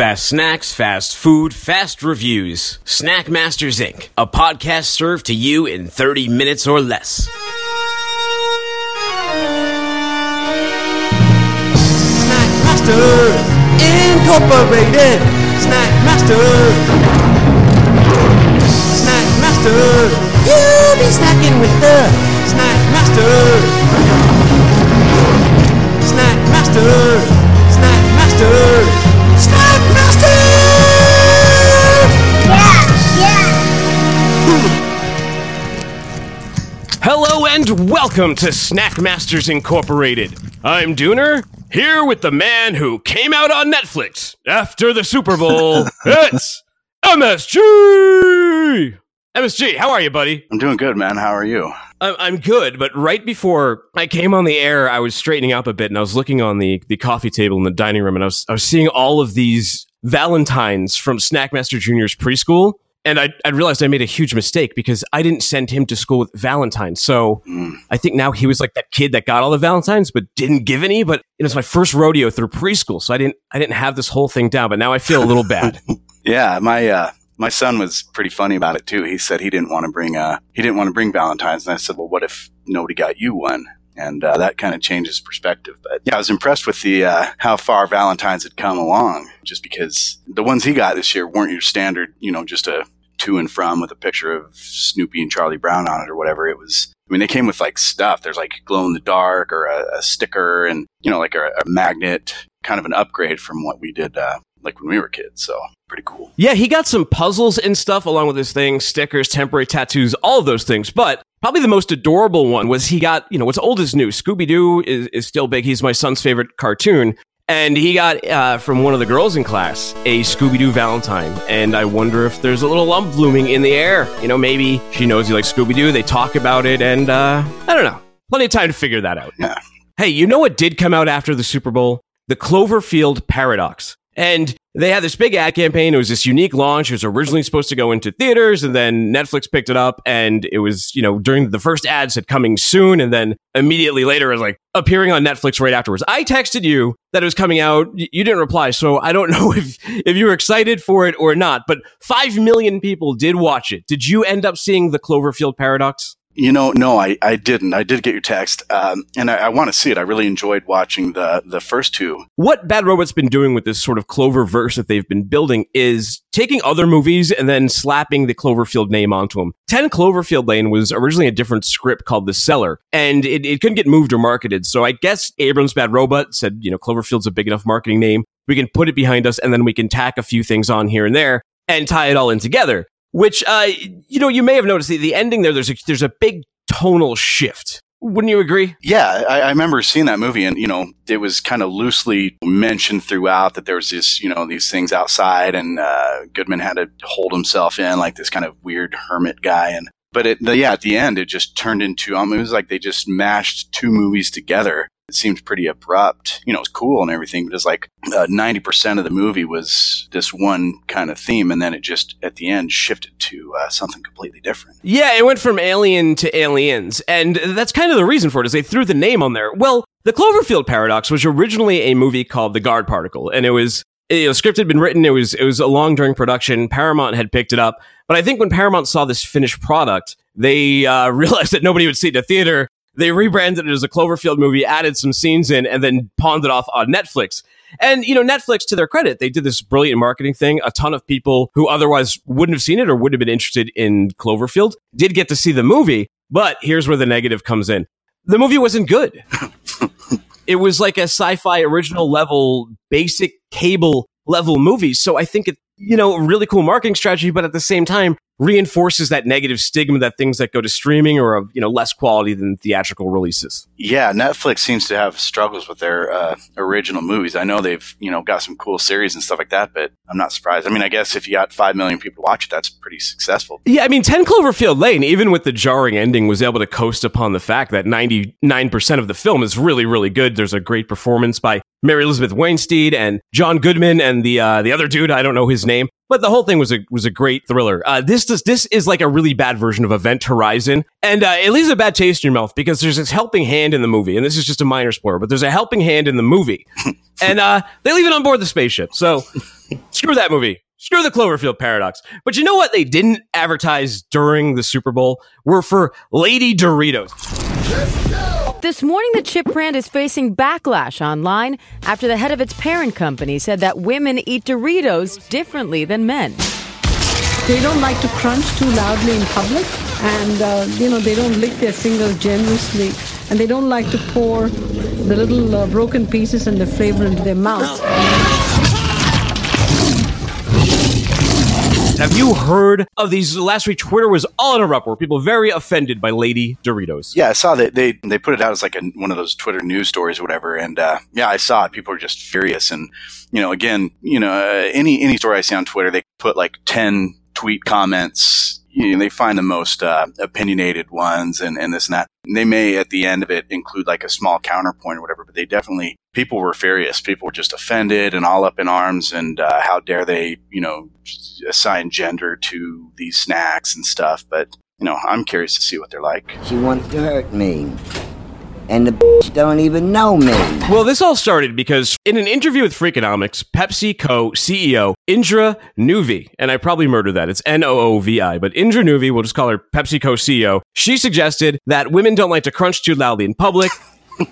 Fast snacks, fast food, fast reviews. Snack Masters Inc., a podcast served to you in 30 minutes or less. Snack Masters Incorporated. Snack Masters. Snack Masters. You'll be snacking with the Snack Masters. Snack Masters. Snack Masters. Hello and welcome to Snack Masters Incorporated. I'm Dooner, here with the man who came out on Netflix after the Super Bowl. it's MSG! MSG, how are you, buddy? I'm doing good, man. How are you? I'm, I'm good, but right before I came on the air, I was straightening up a bit and I was looking on the, the coffee table in the dining room and I was, I was seeing all of these Valentines from Snackmaster Jr.'s preschool. And I, I realized I made a huge mistake because I didn't send him to school with Valentines. So Mm. I think now he was like that kid that got all the Valentines but didn't give any. But it was my first rodeo through preschool, so I didn't I didn't have this whole thing down. But now I feel a little bad. Yeah, my uh, my son was pretty funny about it too. He said he didn't want to bring uh, he didn't want to bring Valentine's, and I said, well, what if nobody got you one? And uh, that kind of changes perspective. But yeah, I was impressed with the uh, how far Valentine's had come along. Just because the ones he got this year weren't your standard, you know, just a to and from with a picture of Snoopy and Charlie Brown on it or whatever. It was. I mean, they came with like stuff. There's like glow in the dark or a, a sticker, and you know, like a, a magnet. Kind of an upgrade from what we did uh, like when we were kids. So pretty cool. Yeah, he got some puzzles and stuff along with his thing, stickers, temporary tattoos, all of those things. But probably the most adorable one was he got, you know, what's old is new. Scooby Doo is, is still big. He's my son's favorite cartoon. And he got uh, from one of the girls in class a Scooby Doo Valentine. And I wonder if there's a little lump blooming in the air. You know, maybe she knows you like Scooby Doo. They talk about it. And uh, I don't know. Plenty of time to figure that out. Yeah. Hey, you know what did come out after the Super Bowl? The Cloverfield Paradox. And they had this big ad campaign. It was this unique launch. It was originally supposed to go into theaters, and then Netflix picked it up. And it was, you know, during the first ad said coming soon, and then immediately later it was like appearing on Netflix right afterwards. I texted you that it was coming out. You didn't reply, so I don't know if if you were excited for it or not. But five million people did watch it. Did you end up seeing the Cloverfield Paradox? You know, no, I, I didn't. I did get your text, um, and I, I want to see it. I really enjoyed watching the the first two. what Bad Robot's been doing with this sort of Cloververse that they've been building is taking other movies and then slapping the Cloverfield name onto them. 10 Cloverfield Lane was originally a different script called The Cellar, and it, it couldn't get moved or marketed. So I guess Abrams Bad Robot said, you know, Cloverfield's a big enough marketing name. We can put it behind us and then we can tack a few things on here and there and tie it all in together. Which, uh, you know, you may have noticed the, the ending there, there's a, there's a big tonal shift. Wouldn't you agree? Yeah, I, I remember seeing that movie, and you know, it was kind of loosely mentioned throughout that there was this, you know, these things outside, and uh, Goodman had to hold himself in like this kind of weird hermit guy, and but it, the, yeah, at the end, it just turned into um, it was like they just mashed two movies together. It seemed pretty abrupt. You know, it was cool and everything, but it's like uh, ninety percent of the movie was this one kind of theme, and then it just at the end shifted to uh, something completely different. Yeah, it went from Alien to Aliens, and that's kind of the reason for it. Is they threw the name on there. Well, the Cloverfield Paradox was originally a movie called The God Particle, and it was you know, script had been written. It was it was along during production. Paramount had picked it up, but I think when Paramount saw this finished product, they uh, realized that nobody would see it in a theater. They rebranded it as a Cloverfield movie, added some scenes in, and then pawned it off on Netflix. And you know, Netflix, to their credit, they did this brilliant marketing thing. A ton of people who otherwise wouldn't have seen it or wouldn't have been interested in Cloverfield did get to see the movie. But here's where the negative comes in: the movie wasn't good. it was like a sci-fi original level, basic cable level movie. So I think it, you know, a really cool marketing strategy, but at the same time reinforces that negative stigma that things that go to streaming are of you know less quality than theatrical releases. Yeah, Netflix seems to have struggles with their uh, original movies. I know they've you know got some cool series and stuff like that, but I'm not surprised. I mean, I guess if you got five million people to watch it, that's pretty successful. Yeah, I mean, 10 Cloverfield Lane, even with the jarring ending, was able to coast upon the fact that 99% of the film is really, really good. There's a great performance by Mary Elizabeth Winstead and John Goodman and the uh, the other dude, I don't know his name. But the whole thing was a was a great thriller. Uh, this does this is like a really bad version of Event Horizon, and uh, it leaves a bad taste in your mouth because there's this helping hand in the movie, and this is just a minor spoiler, but there's a helping hand in the movie, and uh, they leave it on board the spaceship. So screw that movie. Screw the Cloverfield paradox. But you know what they didn't advertise during the Super Bowl were for Lady Doritos. This morning, the chip brand is facing backlash online after the head of its parent company said that women eat Doritos differently than men. They don't like to crunch too loudly in public, and uh, you know they don't lick their fingers generously, and they don't like to pour the little uh, broken pieces and the flavor into their mouth. Have you heard of these? Last week, Twitter was all in a uproar. People very offended by Lady Doritos. Yeah, I saw that they they put it out as like a, one of those Twitter news stories or whatever, and uh, yeah, I saw it. People are just furious, and you know, again, you know, uh, any any story I see on Twitter, they put like ten tweet comments. You know, they find the most uh, opinionated ones and, and this and that. And they may at the end of it include like a small counterpoint or whatever, but they definitely people were furious. People were just offended and all up in arms. And uh, how dare they, you know, assign gender to these snacks and stuff. But you know, I'm curious to see what they're like. She wants to hurt me. And the bitch don't even know me. Well, this all started because in an interview with Freakonomics, PepsiCo CEO Indra Nuvi, and I probably murdered that. It's N O O V I, but Indra Nuvi, we'll just call her PepsiCo CEO. She suggested that women don't like to crunch too loudly in public.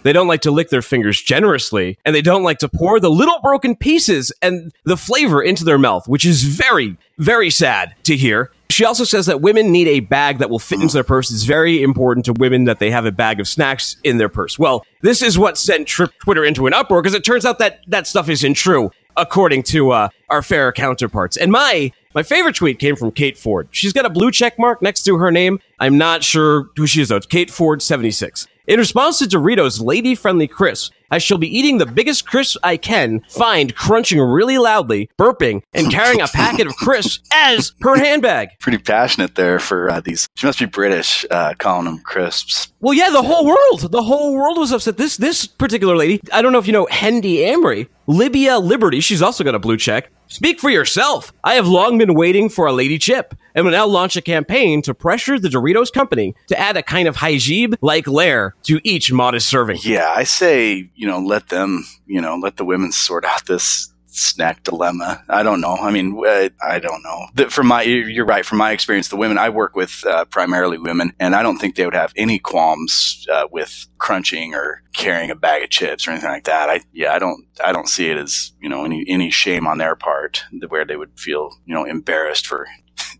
They don't like to lick their fingers generously, and they don't like to pour the little broken pieces and the flavor into their mouth, which is very, very sad to hear. She also says that women need a bag that will fit into their purse. It's very important to women that they have a bag of snacks in their purse. Well, this is what sent Tri- Twitter into an uproar because it turns out that that stuff isn't true, according to uh, our fair counterparts. And my my favorite tweet came from Kate Ford. She's got a blue check mark next to her name. I'm not sure who she is though. It's Kate Ford 76. In response to Doritos' lady friendly crisps, I shall be eating the biggest crisps I can find, crunching really loudly, burping, and carrying a packet of crisps as her handbag. Pretty passionate there for uh, these. She must be British, uh, calling them crisps. Well, yeah, the whole world, the whole world was upset. This this particular lady, I don't know if you know Hendy Amory, Libya Liberty. She's also got a blue check. Speak for yourself. I have long been waiting for a lady chip and will now launch a campaign to pressure the Doritos company to add a kind of hijab like layer to each modest serving. Yeah, I say, you know, let them, you know, let the women sort out this snack dilemma. I don't know. I mean, uh, I don't know. The, from my, you're right. From my experience, the women I work with, uh, primarily women, and I don't think they would have any qualms uh, with crunching or carrying a bag of chips or anything like that. I, yeah, I don't, I don't see it as you know any any shame on their part where they would feel you know embarrassed for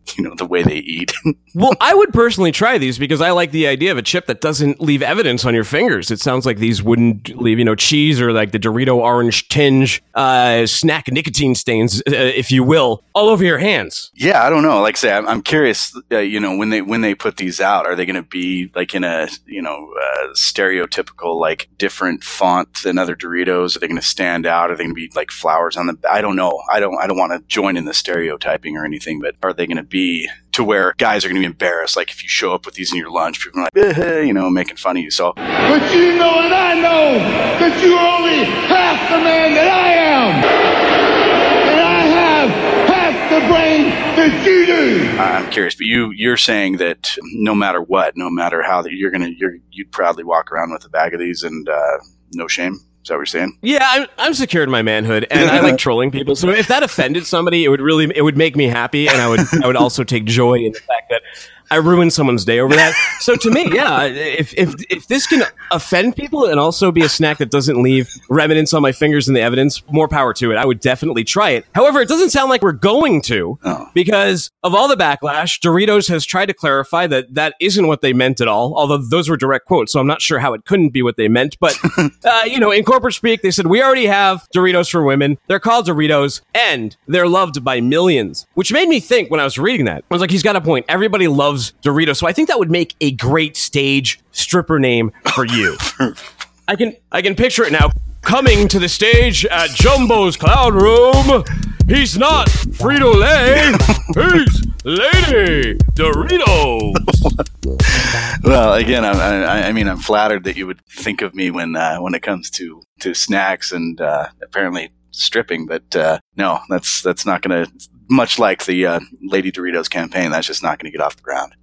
you know the way they eat. well, I would personally try these because I like the idea of a chip that doesn't leave evidence on your fingers. It sounds like these wouldn't leave, you know, cheese or like the Dorito orange tinge, uh, snack nicotine stains, uh, if you will, all over your hands. Yeah, I don't know. Like I say, I'm, I'm curious. Uh, you know, when they when they put these out, are they going to be like in a you know uh, stereotypical like different font than other Doritos? Are they going to stand out? Are they going to be like flowers on the? I don't know. I don't. I don't want to join in the stereotyping or anything, but are they going to be to where guys are going to be embarrassed? Like if you show up with these in your lunch, people are like, eh, you know, making fun of you. So, but you know and I know that you're only half the man that I am, and I have half the brain that you do. I'm curious, but you you're saying that no matter what, no matter how that you're gonna you're you'd proudly walk around with a bag of these and uh, no shame. Is that what you're saying? Yeah, I'm, I'm secure in my manhood, and I like trolling people. So if that offended somebody, it would really it would make me happy, and I would I would also take joy in the fact that I ruined someone's day over that. So to me, yeah, if if if this can offend people and also be a snack that doesn't leave remnants on my fingers in the evidence, more power to it. I would definitely try it. However, it doesn't sound like we're going to Oh. because of all the backlash. Doritos has tried to clarify that that isn't what they meant at all. Although those were direct quotes, so I'm not sure how it couldn't be what they meant. But uh, you know, in corporate speak, they said we already have Doritos for women. They're called Doritos, and they're loved by millions. Which made me think when I was reading that, I was like, he's got a point. Everybody loves Doritos, so I think that would make a great stage stripper name for you. I can I can picture it now. Coming to the stage at Jumbo's Clown Room, he's not Frito Lay, he's Lady Doritos. Well, again, I, I, I mean, I'm flattered that you would think of me when uh, when it comes to to snacks and uh, apparently stripping. But uh, no, that's that's not going to. Much like the uh, Lady Doritos campaign, that's just not going to get off the ground.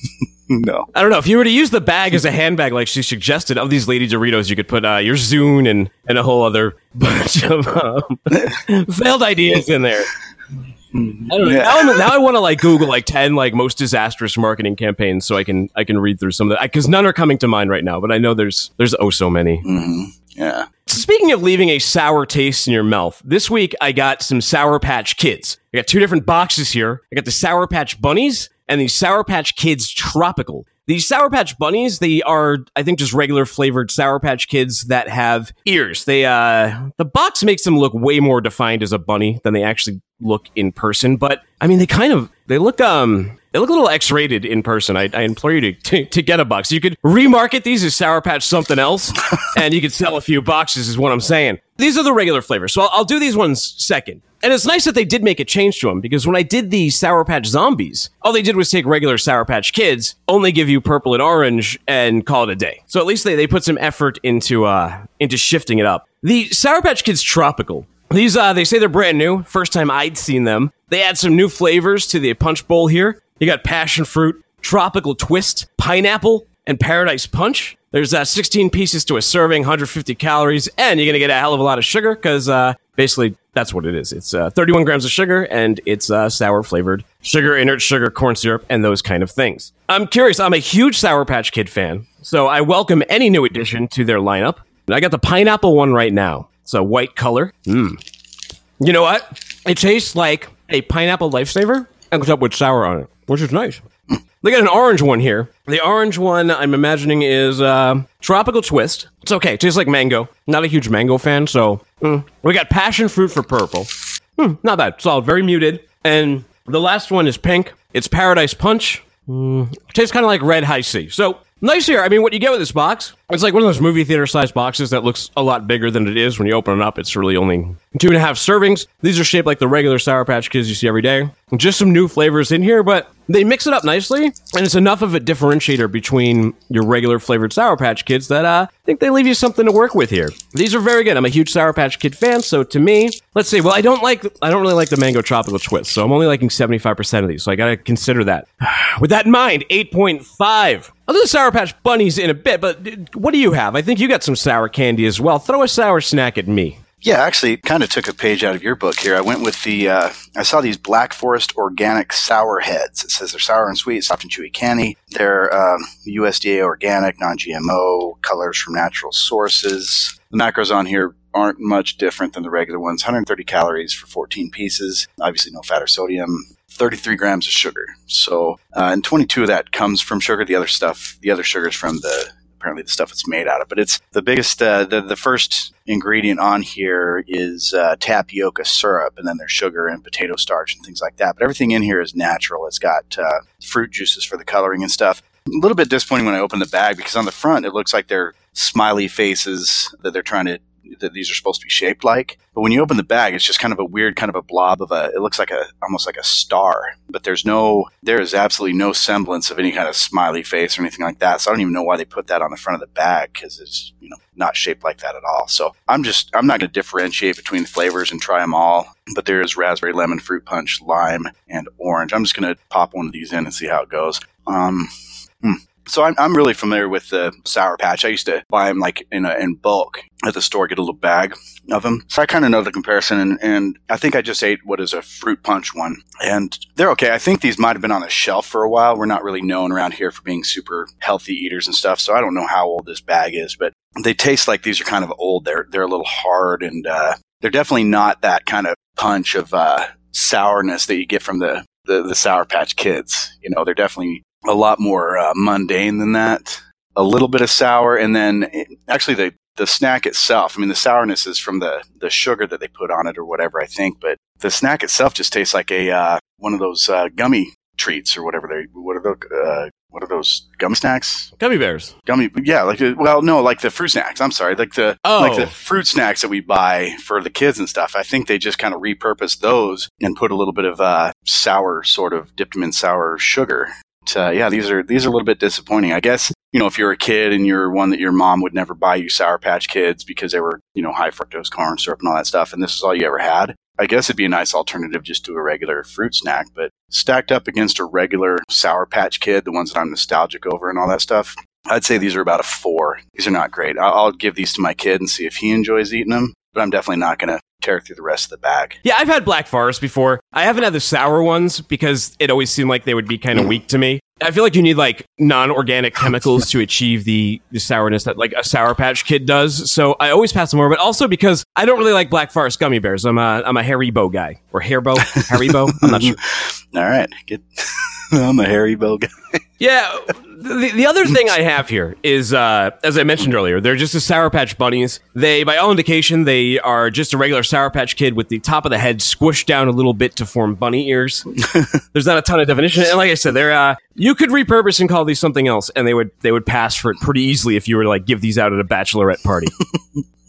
no. I don't know if you were to use the bag as a handbag, like she suggested, of these Lady Doritos, you could put uh, your Zune and and a whole other bunch of um, failed ideas in there. I don't know. Yeah. Now, now I want to like Google like ten like most disastrous marketing campaigns so I can I can read through some of that because none are coming to mind right now. But I know there's there's oh so many. hmm Yeah. Speaking of leaving a sour taste in your mouth, this week I got some Sour Patch Kids. I got two different boxes here. I got the Sour Patch Bunnies and the Sour Patch Kids Tropical. These Sour Patch Bunnies, they are, I think, just regular flavored Sour Patch Kids that have ears. They, uh, the box makes them look way more defined as a bunny than they actually look in person. But I mean, they kind of, they look, um, they look a little X-rated in person. I, I implore you to, to to get a box. You could remarket these as Sour Patch something else, and you could sell a few boxes. Is what I'm saying. These are the regular flavors, so I'll, I'll do these ones second. And it's nice that they did make a change to them because when I did the Sour Patch Zombies, all they did was take regular Sour Patch Kids, only give you purple and orange, and call it a day. So at least they, they put some effort into uh into shifting it up. The Sour Patch Kids Tropical. These uh they say they're brand new. First time I'd seen them. They add some new flavors to the punch bowl here. You got passion fruit, tropical twist, pineapple, and paradise punch. There's uh, 16 pieces to a serving, 150 calories, and you're gonna get a hell of a lot of sugar because uh, basically that's what it is. It's uh, 31 grams of sugar and it's uh, sour flavored sugar, invert sugar, corn syrup, and those kind of things. I'm curious. I'm a huge Sour Patch Kid fan, so I welcome any new addition to their lineup. I got the pineapple one right now. It's a white color. Mmm. You know what? It tastes like a pineapple lifesaver, except with sour on it, which is nice. They got an orange one here. The orange one, I'm imagining, is uh, tropical twist. It's okay. It tastes like mango. Not a huge mango fan, so mm. we got passion fruit for purple. Hmm, not bad. Solid. Very muted. And the last one is pink. It's paradise punch. Mm, tastes kind of like red Hi-C. So nice here. I mean, what you get with this box, it's like one of those movie theater sized boxes that looks a lot bigger than it is when you open it up. It's really only two and a half servings. These are shaped like the regular Sour Patch Kids you see every day. Just some new flavors in here, but they mix it up nicely, and it's enough of a differentiator between your regular flavored Sour Patch Kids that uh, I think they leave you something to work with here. These are very good. I'm a huge Sour Patch Kid fan, so to me, let's see. Well, I don't like, I don't really like the mango tropical twist, so I'm only liking 75% of these, so I gotta consider that. With that in mind, 8.5. I'll do the Sour Patch Bunnies in a bit, but uh, what do you have? I think you got some sour candy as well. Throw a sour snack at me. Yeah, actually, kind of took a page out of your book here. I went with the, uh, I saw these Black Forest Organic Sour Heads. It says they're sour and sweet, soft and chewy candy. They're um, USDA organic, non GMO, colors from natural sources. The macros on here aren't much different than the regular ones 130 calories for 14 pieces, obviously, no fat or sodium. 33 grams of sugar. So, uh, and 22 of that comes from sugar. The other stuff, the other sugar is from the apparently the stuff it's made out of. But it's the biggest, uh, the, the first ingredient on here is uh, tapioca syrup, and then there's sugar and potato starch and things like that. But everything in here is natural. It's got uh, fruit juices for the coloring and stuff. A little bit disappointing when I open the bag because on the front it looks like they're smiley faces that they're trying to that these are supposed to be shaped like. But when you open the bag, it's just kind of a weird kind of a blob of a. It looks like a almost like a star, but there's no. There is absolutely no semblance of any kind of smiley face or anything like that. So I don't even know why they put that on the front of the bag because it's you know not shaped like that at all. So I'm just I'm not going to differentiate between the flavors and try them all. But there is raspberry, lemon, fruit punch, lime, and orange. I'm just going to pop one of these in and see how it goes. Um, hmm. So I'm, I'm really familiar with the Sour Patch. I used to buy them like in a, in bulk at the store, get a little bag of them. So I kind of know the comparison, and, and I think I just ate what is a fruit punch one, and they're okay. I think these might have been on the shelf for a while. We're not really known around here for being super healthy eaters and stuff, so I don't know how old this bag is, but they taste like these are kind of old. They're they're a little hard, and uh, they're definitely not that kind of punch of uh, sourness that you get from the, the the Sour Patch Kids. You know, they're definitely a lot more uh, mundane than that. A little bit of sour, and then it, actually the the snack itself. I mean, the sourness is from the the sugar that they put on it or whatever. I think, but the snack itself just tastes like a uh, one of those uh, gummy treats or whatever they what are the uh, what are those gummy snacks? Gummy bears. Gummy, yeah, like uh, well, no, like the fruit snacks. I'm sorry, like the Oh. like the fruit snacks that we buy for the kids and stuff. I think they just kind of repurposed those and put a little bit of uh, sour, sort of dipped them in sour sugar. Uh, yeah, these are these are a little bit disappointing. I guess you know if you're a kid and you're one that your mom would never buy you Sour Patch Kids because they were you know high fructose corn syrup and all that stuff, and this is all you ever had. I guess it'd be a nice alternative just to a regular fruit snack, but stacked up against a regular Sour Patch Kid, the ones that I'm nostalgic over and all that stuff, I'd say these are about a four. These are not great. I'll, I'll give these to my kid and see if he enjoys eating them, but I'm definitely not going to tear through the rest of the bag. Yeah, I've had Black Forest before. I haven't had the sour ones because it always seemed like they would be kind of mm. weak to me. I feel like you need like non-organic chemicals to achieve the, the sourness that like a Sour Patch Kid does. So I always pass them over, but also because I don't really like Black Forest gummy bears. I'm a I'm a Haribo guy or Haribo Haribo. I'm not sure. All right, get. I'm a Haribo guy. Yeah. The, the other thing I have here is, uh, as I mentioned earlier, they're just a Sour Patch Bunnies. They, by all indication, they are just a regular Sour Patch Kid with the top of the head squished down a little bit to form bunny ears. There's not a ton of definition, and like I said, they're uh, you could repurpose and call these something else, and they would they would pass for it pretty easily if you were to like give these out at a bachelorette party.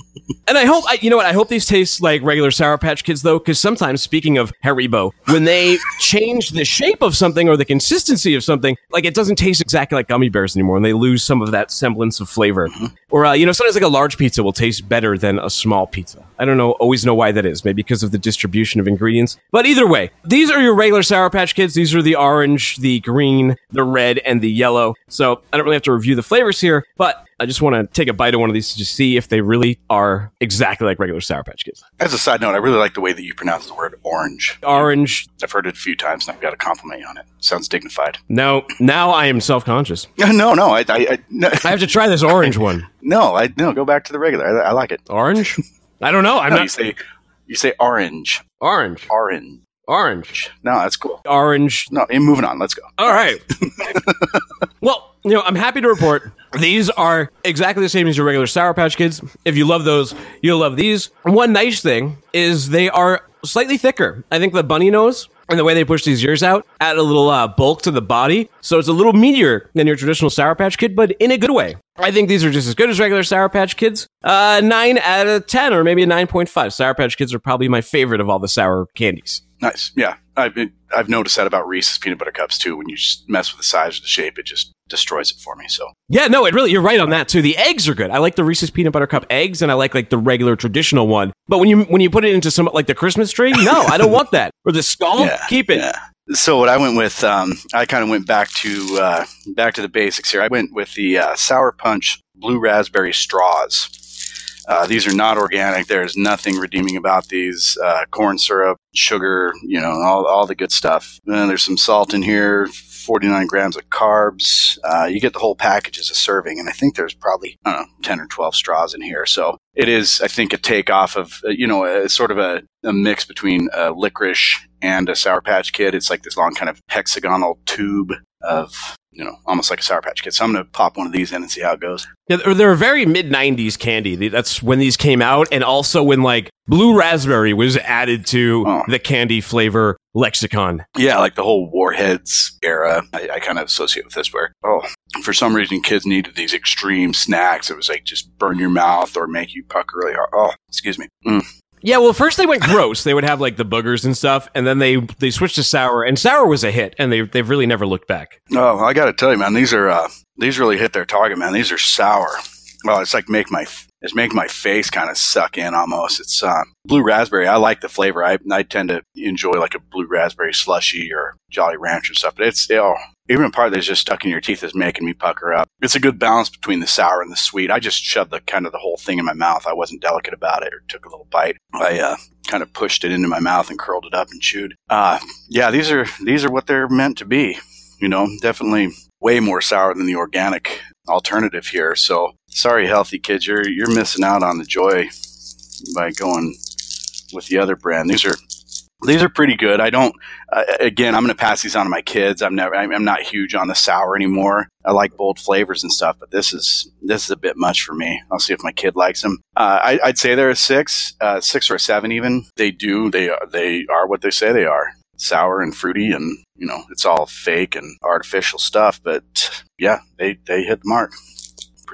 And I hope, I, you know what? I hope these taste like regular Sour Patch Kids, though, because sometimes, speaking of Haribo, when they change the shape of something or the consistency of something, like it doesn't taste exactly like gummy bears anymore, and they lose some of that semblance of flavor. Or, uh, you know, sometimes like a large pizza will taste better than a small pizza. I don't know, always know why that is. Maybe because of the distribution of ingredients. But either way, these are your regular Sour Patch Kids. These are the orange, the green, the red, and the yellow. So I don't really have to review the flavors here, but I just want to take a bite of one of these to just see if they really are exactly like regular Sour Patch Kids. As a side note, I really like the way that you pronounce the word orange. Orange. I've heard it a few times, and I've got to compliment you on it. Sounds dignified. Now, now I am self conscious. No, no, I, I, I, no, I have to try this orange one. no, I no. Go back to the regular. I, I like it. Orange? I don't know. I'm No, not you say you say orange, orange. orange. Orange. No, that's cool. Orange. No, and moving on. Let's go. All right. well, you know, I'm happy to report these are exactly the same as your regular Sour Patch Kids. If you love those, you'll love these. One nice thing is they are slightly thicker. I think the bunny nose and the way they push these ears out add a little uh, bulk to the body, so it's a little meatier than your traditional Sour Patch Kid, but in a good way. I think these are just as good as regular Sour Patch Kids. Uh, nine out of ten, or maybe a nine point five. Sour Patch Kids are probably my favorite of all the sour candies. Nice. Yeah, I've I've noticed that about Reese's peanut butter cups too. When you just mess with the size or the shape, it just destroys it for me. So Yeah, no, it really you're right on that too. The eggs are good. I like the Reese's peanut butter cup eggs, and I like like the regular traditional one. But when you when you put it into some like the Christmas tree, no, I don't want that. Or the skull, Yeah, keep it. yeah. So what I went with, um, I kind of went back to uh, back to the basics here. I went with the uh, Sour Punch Blue Raspberry Straws. Uh, these are not organic. There's nothing redeeming about these. Uh, corn syrup, sugar, you know, all, all the good stuff. And there's some salt in here, 49 grams of carbs. Uh, you get the whole package as a serving. And I think there's probably, I don't know, 10 or 12 straws in here. So it is, I think, a takeoff of, uh, you know, a, sort of a, a mix between uh, licorice and a Sour Patch Kid. It's like this long kind of hexagonal tube of, you know, almost like a Sour Patch Kid. So I'm going to pop one of these in and see how it goes. Yeah, they're, very mid '90s candy. That's when these came out, and also when like blue raspberry was added to Oh. the candy flavor lexicon. Yeah, like the whole Warheads era, I, I kind of associate with this where, oh, for some reason, kids needed these extreme snacks. It was like just burn your mouth or make you pucker really hard. Oh, excuse me. Mm. Yeah, well, first they went gross. they would have like the boogers and stuff, and then they they switched to sour, and sour was a hit, and they they've really never looked back. Oh, I got to tell you, man, these are uh, these really hit their target, man. These are sour. Well, it's like make my it's making my face kind of suck in almost. It's um, blue raspberry. I like the flavor. I I tend to enjoy like a blue raspberry slushy or Jolly Rancher stuff. But it's oh, even a part that's just stuck in your teeth is making me pucker up. It's a good balance between the sour and the sweet. I just shoved the kind of the whole thing in my mouth. I wasn't delicate about it or took a little bite. I uh, kind of pushed it into my mouth and curled it up and chewed. Uh, yeah, these are these are what they're meant to be. You know, definitely way more sour than the organic alternative here. So sorry, healthy kids, you're you're missing out on the joy by going with the other brand. These are these are pretty good. I don't. Uh, again, I'm going to pass these on to my kids. I'm never. I'm not huge on the sour anymore. I like bold flavors and stuff, but this is this is a bit much for me. I'll see if my kid likes them. Uh, I, I'd say they're a six, uh, six or a seven even. They do. They are. They are what they say they are. Sour and fruity, and you know it's all fake and artificial stuff. But yeah, they they hit the mark.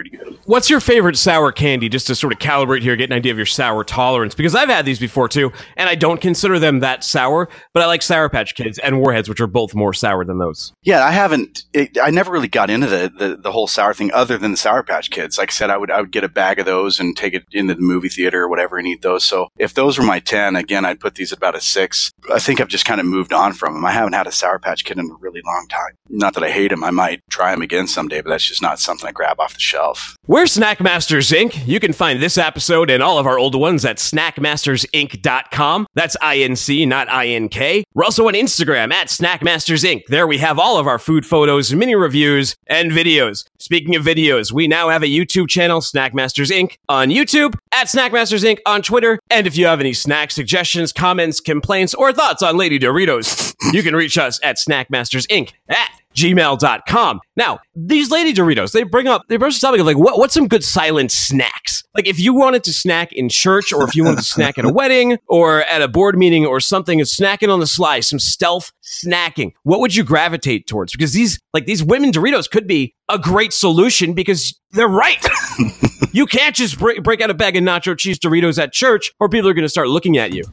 Pretty good. What's your favorite sour candy, just to sort of calibrate here, get an idea of your sour tolerance? Because I've had these before too, and I don't consider them that sour, but I like Sour Patch Kids and Warheads, which are both more sour than those. Yeah, I haven't. It, I never really got into the, the the whole sour thing, other than the Sour Patch Kids. Like I said, I would I would get a bag of those and take it into the movie theater or whatever and eat those. So if those were my ten, again, I'd put these at about a six. I think I've just kind of moved on from them. I haven't had a Sour Patch Kid in a really long time. Not that I hate them. I might try them again someday, but that's just not something I grab off the shelf. Shelf. We're Snackmasters Inc. You can find this episode and all of our old ones at snackmastersinc.com. That's I-N-C, not I-N-K. We're also on Instagram at Snackmasters Inc. There we have all of our food photos, mini reviews, and videos. Speaking of videos, we now have a YouTube channel, Snackmasters Inc. on YouTube, at Snackmasters Inc. on Twitter. And if you have any snack suggestions, comments, complaints, or thoughts on Lady Doritos, you can reach us at Snackmasters Inc. at gmail.com. Now, these Lady Doritos, they bring up, they bring up the topic of like, what, what's some good silent snacks? Like if you wanted to snack in church or if you wanted to snack at a wedding or at a board meeting or something, snacking on the sly, some stealth snacking, what would you gravitate towards? Because these, like these women Doritos could be a great solution because they're right. you can't just break, break out a bag of nacho cheese Doritos at church or people are going to start looking at you.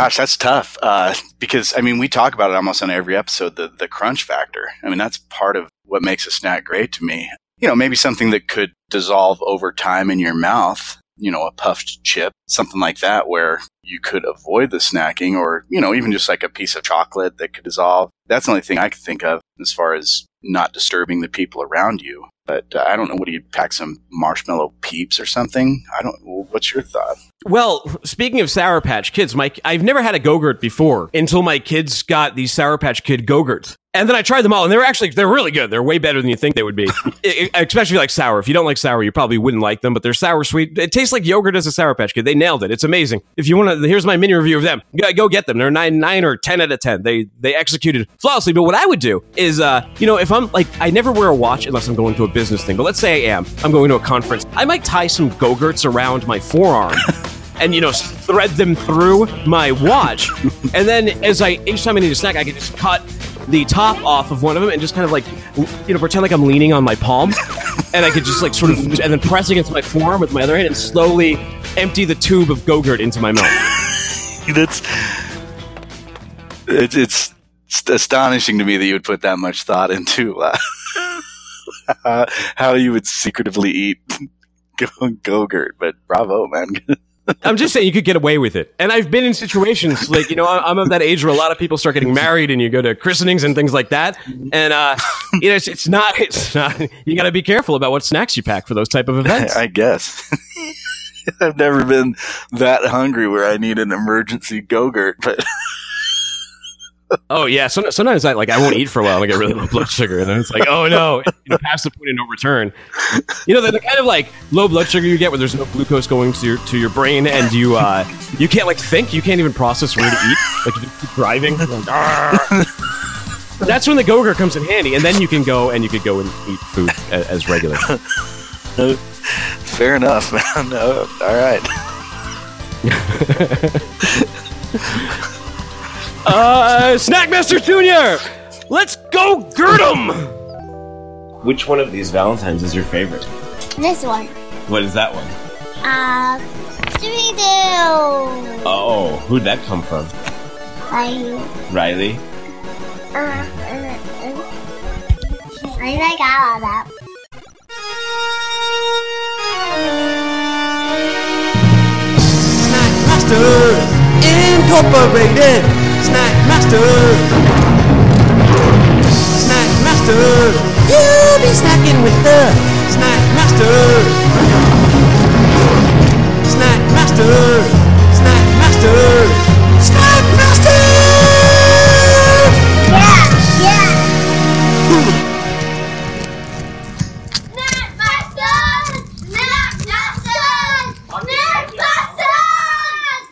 Gosh, that's tough. Uh, because I mean, we talk about it almost on every episode. The the crunch factor. I mean, that's part of what makes a snack great to me. You know, maybe something that could dissolve over time in your mouth. You know, a puffed chip, something like that, where you could avoid the snacking, or you know, even just like a piece of chocolate that could dissolve. That's the only thing I could think of as far as not disturbing the people around you. But uh, I don't know. What do you pack some marshmallow peeps or something? I don't. What's your thought? Well, speaking of Sour Patch Kids, Mike, I've never had a Go-Gurt before until my kids got these Sour Patch Kid Go-Gurts. And then I tried them all, and they were actually they're really good. They're way better than you think they would be. I- I- especially if you like sour. If you don't like sour, you probably wouldn't like them. But they're sour sweet. It tastes like yogurt as a Sour Patch Kid. They nailed it. It's amazing. If you want to, here's my mini review of them. Go, go get them. They're nine nine or ten out of ten. They they executed flawlessly. But what I would do is, uh, you know, if I'm like, I never wear a watch unless I'm going to a business thing. But let's say I am. I'm going to a conference. I might tie some Go-Gurts around my forearm. and you know thread them through my watch and then as i each time i need a snack i can just cut the top off of one of them and just kind of like you know pretend like i'm leaning on my palm and i could just like sort of and then press against my forearm with my other hand and slowly empty the tube of go-gurt into my mouth That's it's, it's astonishing to me that you would put that much thought into uh, how you would secretively eat go- Go-Gurt. But bravo, man. I'm just saying you could get away with it. And i've been in situations like you know i'm of that age where a lot of people start getting married and you go to christenings and things like that. And uh you know it's, it's not it's not you got to be careful about what snacks you pack for those type of events. I guess. I've never been that hungry where I need an emergency Go-Gurt, but Oh yeah, so, sometimes I like I won't eat for a while. and I get really low blood sugar, and then it's like, oh no, you know, past the point of no return. You know, the, the kind of like low blood sugar you get where there's no glucose going to your to your brain, and you uh you can't like think, you can't even process where to eat. Like you just keep driving. Like. That's when the Go-Gurt comes in handy, and then you can go and you could go and eat food as, as regular. fair enough, man. No, all right. Uh, Snackmaster Junior, let's go, Girdum. Which one of these Valentines is your favorite? This one. What is that one? Uh, Scooby Doo. Oh, who'd that come from? Riley. Riley? uh, uh, uh, I like all of that. Snack Masters Incorporated. Snack Master. Snack Master. You'll be snacking with the Snack Master. Snack Master. Snack Master.